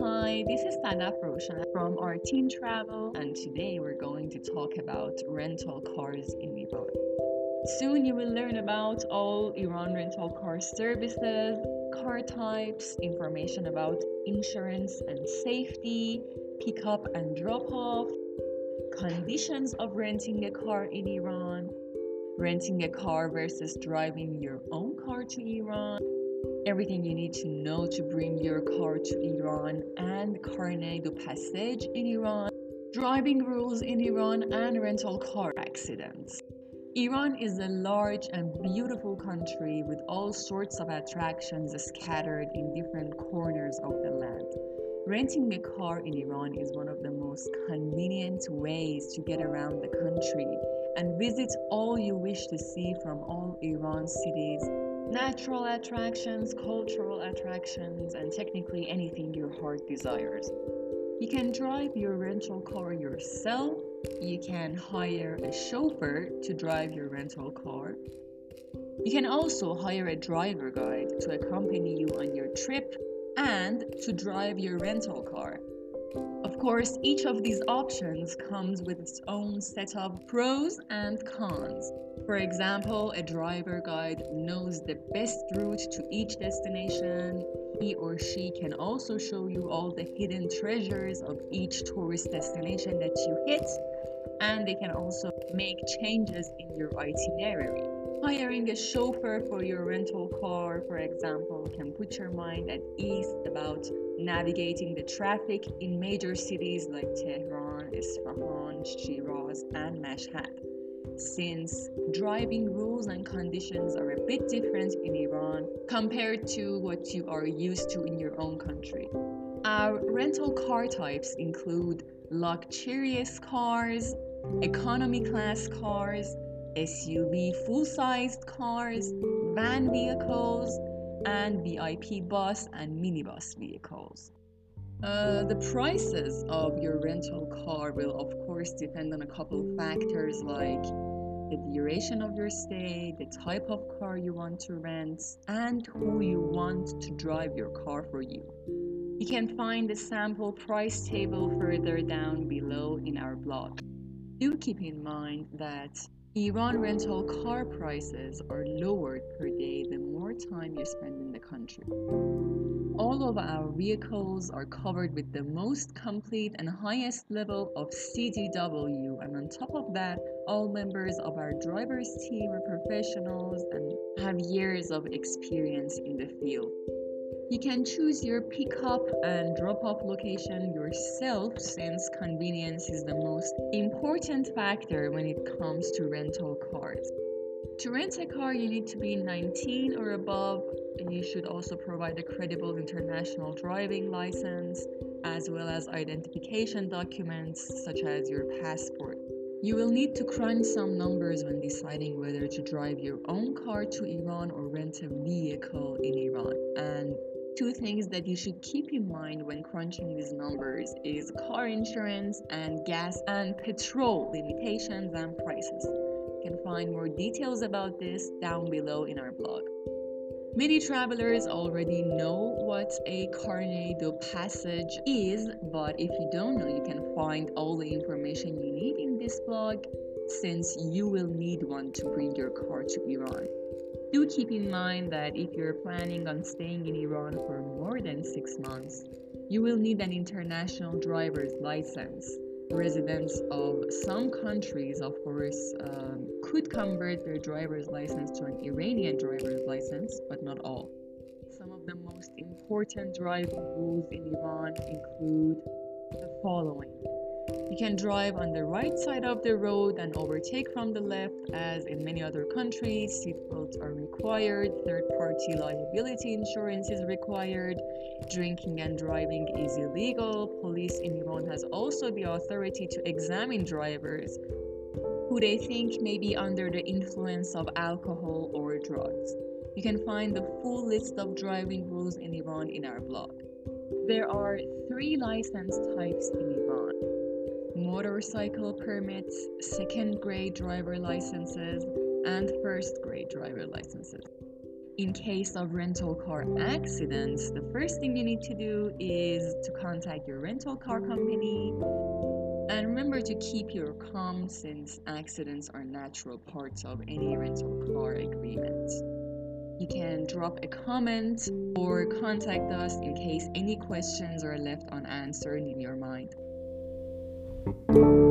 Hi, this is Sadaf Roshan from our Teen Travel, and today we're going to talk about rental cars in Iran. Soon you will learn about all Iran rental car services, car types, information about insurance and safety, pickup and drop off, conditions of renting a car in Iran, renting a car versus driving your own car to Iran, everything you need to know to bring your car to Iran, and carnet de passage in Iran, driving rules in Iran, and rental car accidents. Iran is a large and beautiful country with all sorts of attractions scattered in different corners of the land. Renting a car in Iran is one of the most convenient ways to get around the country and visit all you wish to see from all Iran's cities, natural attractions, cultural attractions, and technically anything your heart desires. You can drive your rental car yourself. You can hire a chauffeur to drive your rental car. You can also hire a driver guide to accompany you on your trip and to drive your rental car. Of course, each of these options comes with its own set of pros and cons. For example, a driver guide knows the best route to each destination. He or she can also show you all the hidden treasures of each tourist destination that you hit, and they can also make changes in your itinerary. Hiring a chauffeur for your rental car, for example, can put your mind at ease about navigating the traffic in major cities like Tehran, Isfahan, Shiraz, and Mashhad. Since driving rules and conditions are a bit different in Iran compared to what you are used to in your own country. Our rental car types include luxurious cars, economy class cars, SUV full sized cars, van vehicles, and VIP bus and minibus vehicles. Uh, the prices of your rental car will, of course, depend on a couple of factors like the duration of your stay, the type of car you want to rent, and who you want to drive your car for you. You can find the sample price table further down below in our blog. Do keep in mind that Iran rental car prices are lowered per day the more time you spend in the country. All of our vehicles are covered with the most complete and highest level of CDW, and on top of that, all members of our driver's team are professionals and have years of experience in the field. You can choose your pickup and drop off location yourself since convenience is the most important factor when it comes to rental cars. To rent a car, you need to be 19 or above, and you should also provide a credible international driving license as well as identification documents such as your passport. You will need to crunch some numbers when deciding whether to drive your own car to Iran or rent a vehicle in Iran. And two things that you should keep in mind when crunching these numbers is car insurance and gas and petrol limitations and prices. Can find more details about this down below in our blog. Many travelers already know what a carnet de passage is, but if you don't know, you can find all the information you need in this blog since you will need one to bring your car to Iran. Do keep in mind that if you're planning on staying in Iran for more than six months, you will need an international driver's license. Residents of some countries, of course, um, could convert their driver's license to an Iranian driver's license, but not all. Some of the most important driving rules in Iran include the following you can drive on the right side of the road and overtake from the left, as in many other countries, seatbelts are required, third party liability insurance is required, drinking and driving is illegal. Police in Iran has also the authority to examine drivers who they think may be under the influence of alcohol or drugs. You can find the full list of driving rules in Iran in our blog. There are three license types in Iran motorcycle permits, second grade driver licenses, and first grade driver licenses. In case of rental car accidents, the first thing you need to do is to contact your rental car company and remember to keep your calm since accidents are natural parts of any rental car agreement. You can drop a comment or contact us in case any questions are left unanswered in your mind. Thank you.